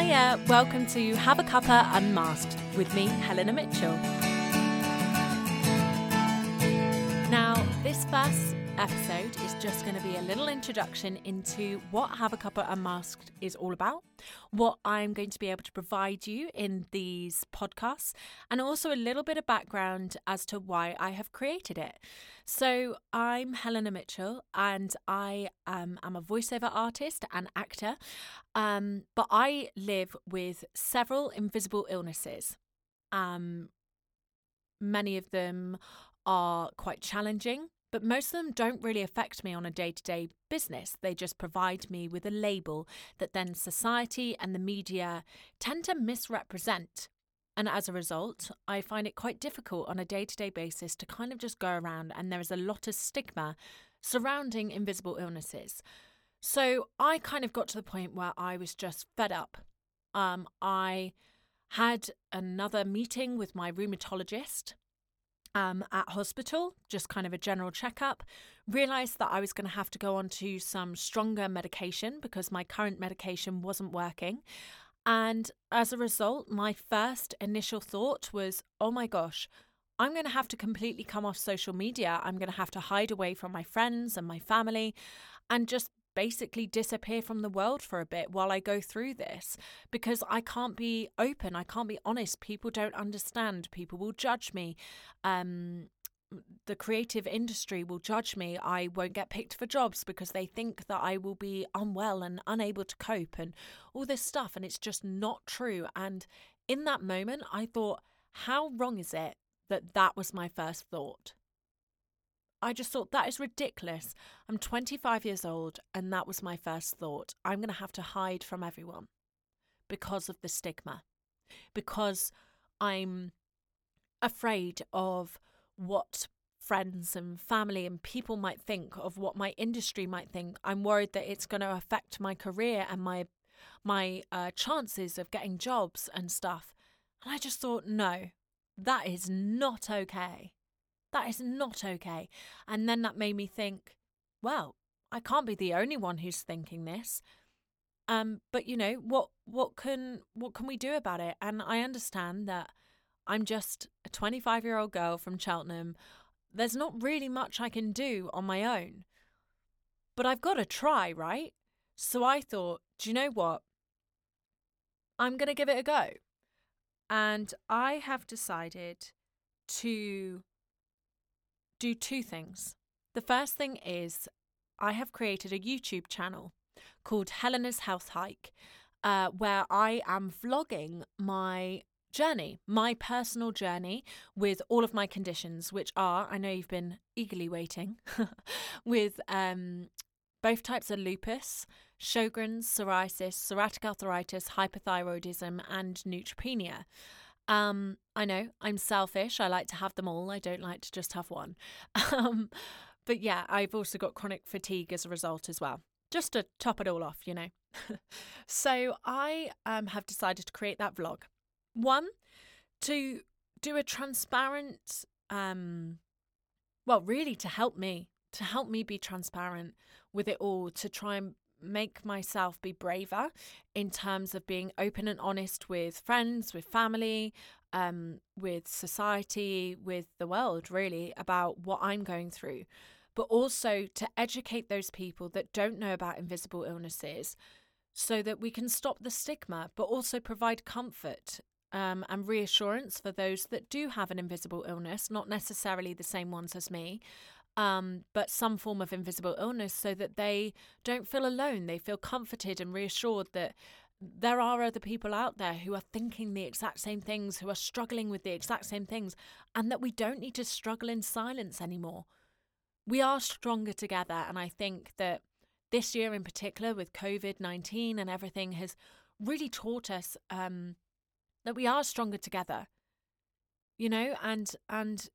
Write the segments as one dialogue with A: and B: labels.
A: Hiya, welcome to Have a Cuppa Unmasked with me, Helena Mitchell. This first episode is just going to be a little introduction into what Have a Cuppa Unmasked is all about, what I'm going to be able to provide you in these podcasts, and also a little bit of background as to why I have created it. So, I'm Helena Mitchell, and I um, am a voiceover artist and actor, um, but I live with several invisible illnesses. Um, many of them are quite challenging but most of them don't really affect me on a day to day business. They just provide me with a label that then society and the media tend to misrepresent. And as a result, I find it quite difficult on a day to day basis to kind of just go around, and there is a lot of stigma surrounding invisible illnesses. So I kind of got to the point where I was just fed up. Um, I had another meeting with my rheumatologist um, at hospital, just kind of a general checkup. Realized that I was going to have to go on to some stronger medication because my current medication wasn't working. And as a result, my first initial thought was, oh my gosh, I'm going to have to completely come off social media. I'm going to have to hide away from my friends and my family and just basically disappear from the world for a bit while I go through this because I can't be open, I can't be honest. People don't understand, people will judge me. Um, the creative industry will judge me. I won't get picked for jobs because they think that I will be unwell and unable to cope and all this stuff. And it's just not true. And in that moment, I thought, how wrong is it that that was my first thought? I just thought that is ridiculous. I'm 25 years old, and that was my first thought. I'm going to have to hide from everyone because of the stigma, because I'm afraid of what friends and family and people might think of what my industry might think i'm worried that it's going to affect my career and my my uh, chances of getting jobs and stuff and i just thought no that is not okay that is not okay. And then that made me think, well, I can't be the only one who's thinking this. Um, but you know, what what can what can we do about it? And I understand that I'm just a 25 year old girl from Cheltenham. There's not really much I can do on my own. But I've got to try, right? So I thought, do you know what? I'm to give it a go. And I have decided to do two things. The first thing is I have created a YouTube channel called Helena's Health Hike, uh, where I am vlogging my journey, my personal journey with all of my conditions, which are, I know you've been eagerly waiting, with um, both types of lupus, Sjogren's, psoriasis, psoriatic arthritis, hypothyroidism, and neutropenia. Um, I know I'm selfish. I like to have them all. I don't like to just have one. Um, but yeah, I've also got chronic fatigue as a result as well. Just to top it all off, you know. so I um, have decided to create that vlog. One, to do a transparent, um, well, really to help me, to help me be transparent with it all, to try and make myself be braver in terms of being open and honest with friends, with family, um, with society, with the world, really, about what I'm going through. But also to educate those people that don't know about invisible illnesses so that we can stop the stigma, but also provide comfort um, and reassurance for those that do have an invisible illness, not necessarily the same ones as me, um, but some form of invisible illness so that they don't feel alone. They feel comforted and reassured that there are other people out there who are thinking the exact same things, who are struggling with the exact same things, and that we don't need to struggle in silence anymore. We are stronger together. And I think that this year in particular, with COVID 19 and everything, has really taught us um, that we are stronger together. You know, and and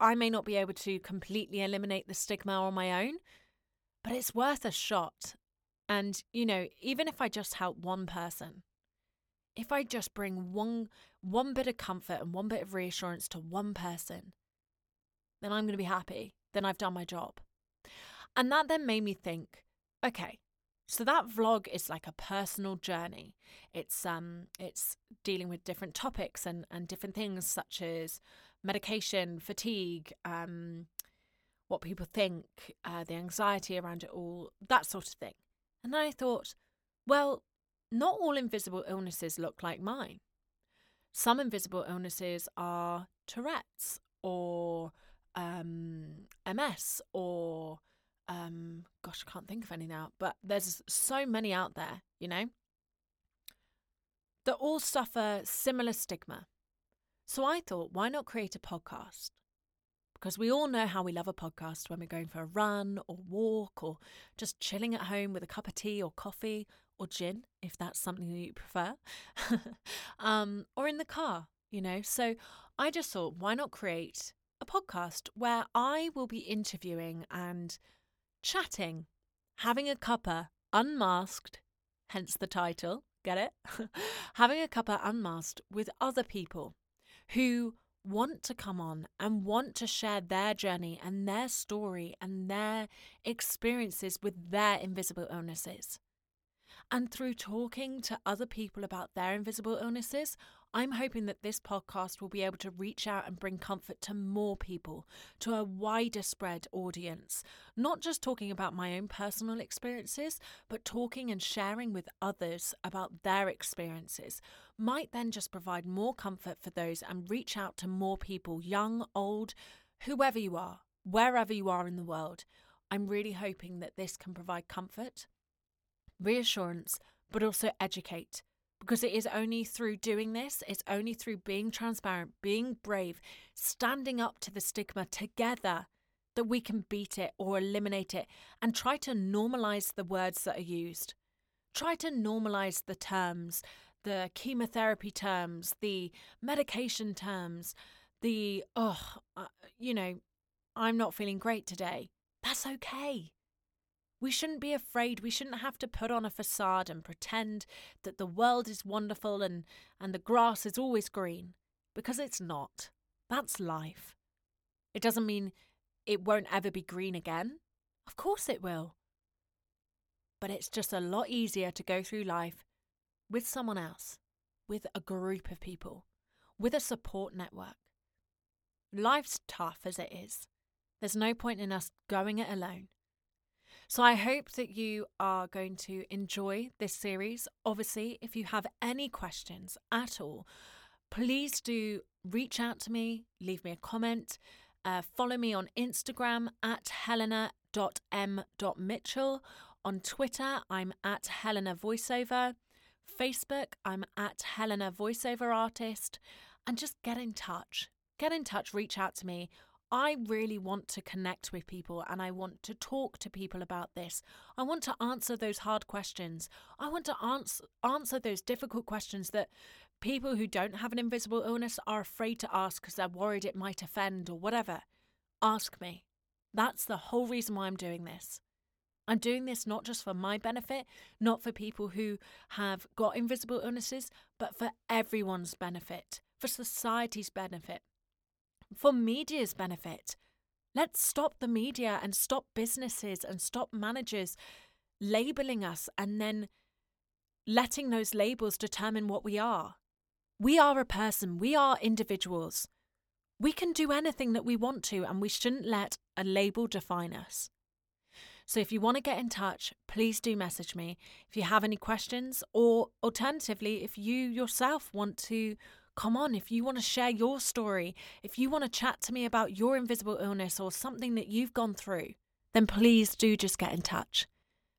A: I may not be able to completely eliminate the stigma on my own, but it's worth a shot. And, you know, even if I just help one person, if I just bring one one bit of comfort and one bit of reassurance to one person, then I'm going to be happy. Then I've done my job. And that then made me think, okay, So that vlog is like a personal journey. It's um it's dealing with different topics and and different things such as medication, fatigue, um what people think, uh, the anxiety around it all, that sort of thing. And I thought, well, not all invisible illnesses look like mine. Some invisible illnesses are Tourette's or um, MS or um, gosh, I can't think of any now, but there's so many out there, you know, that all suffer similar stigma. So I thought, why not create a podcast? Because we all know how we love a podcast when we're going for a run or walk or just chilling at home with a cup of tea or coffee or gin, if that's something that you prefer, um, or in the car, you know. So I just thought, why not create a podcast where I will be interviewing and chatting, having a cuppa, unmasked, hence the title, get it? having a cuppa unmasked with other people who want to come on and want to share their journey and their story and their experiences with their invisible illnesses. And through talking to other people about their invisible illnesses, I'm hoping that this podcast will be able to reach out and bring comfort to more people, to a wider spread audience. Not just talking about my own personal experiences, but talking and sharing with others about their experiences might then just provide more comfort for those and reach out to more people, young, old, whoever you are, wherever you are in the world. I'm really hoping that this can provide comfort, reassurance, but also educate because it is only through doing this, it's only through being transparent, being brave, standing up to the stigma together that we can beat it or eliminate it and try to normalize the words that are used. Try to normalize the terms, the chemotherapy terms, the medication terms, the, oh, you know, I'm not feeling great today. That's okay. We shouldn't be afraid. We shouldn't have to put on a facade and pretend that the world is wonderful and, and the grass is always green, because it's not. That's life. It doesn't mean it won't ever be green again. Of course it will. But it's just a lot easier to go through life with someone else, with a group of people, with a support network. Life's tough as it is. There's no point in us going it alone. So I hope that you are going to enjoy this series. Obviously, if you have any questions at all, please do reach out to me, leave me a comment, uh, follow me on Instagram at helena.m.mitchell. On Twitter, I'm at Helena Voiceover. Facebook, I'm at Helena Voiceover Artist. And just get in touch. Get in touch, reach out to me. I really want to connect with people and I want to talk to people about this. I want to answer those hard questions. I want to answer answer those difficult questions that people who don't have an invisible illness are afraid to ask because they're worried it might offend or whatever. Ask me. That's the whole reason why I'm doing this. I'm doing this not just for my benefit, not for people who have got invisible illnesses, but for everyone's benefit, for society's benefit for media's benefit. Let's stop the media and stop businesses and stop managers labeling us and then letting those labels determine what we are. We are a person, we are individuals. We can do anything that we want to, and we shouldn't let a label define us. So, if you want to get in touch, please do message me if you have any questions, or alternatively, if you yourself want to Come on, if you want to share your story, if you want to chat to me about your invisible illness or something that you've gone through, then please do just get in touch.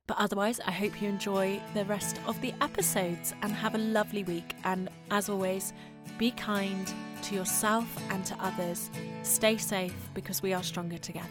A: But otherwise, I hope you enjoy the rest of the episodes and have a lovely week. And as always, be kind to yourself and to others. Stay safe because we are stronger together.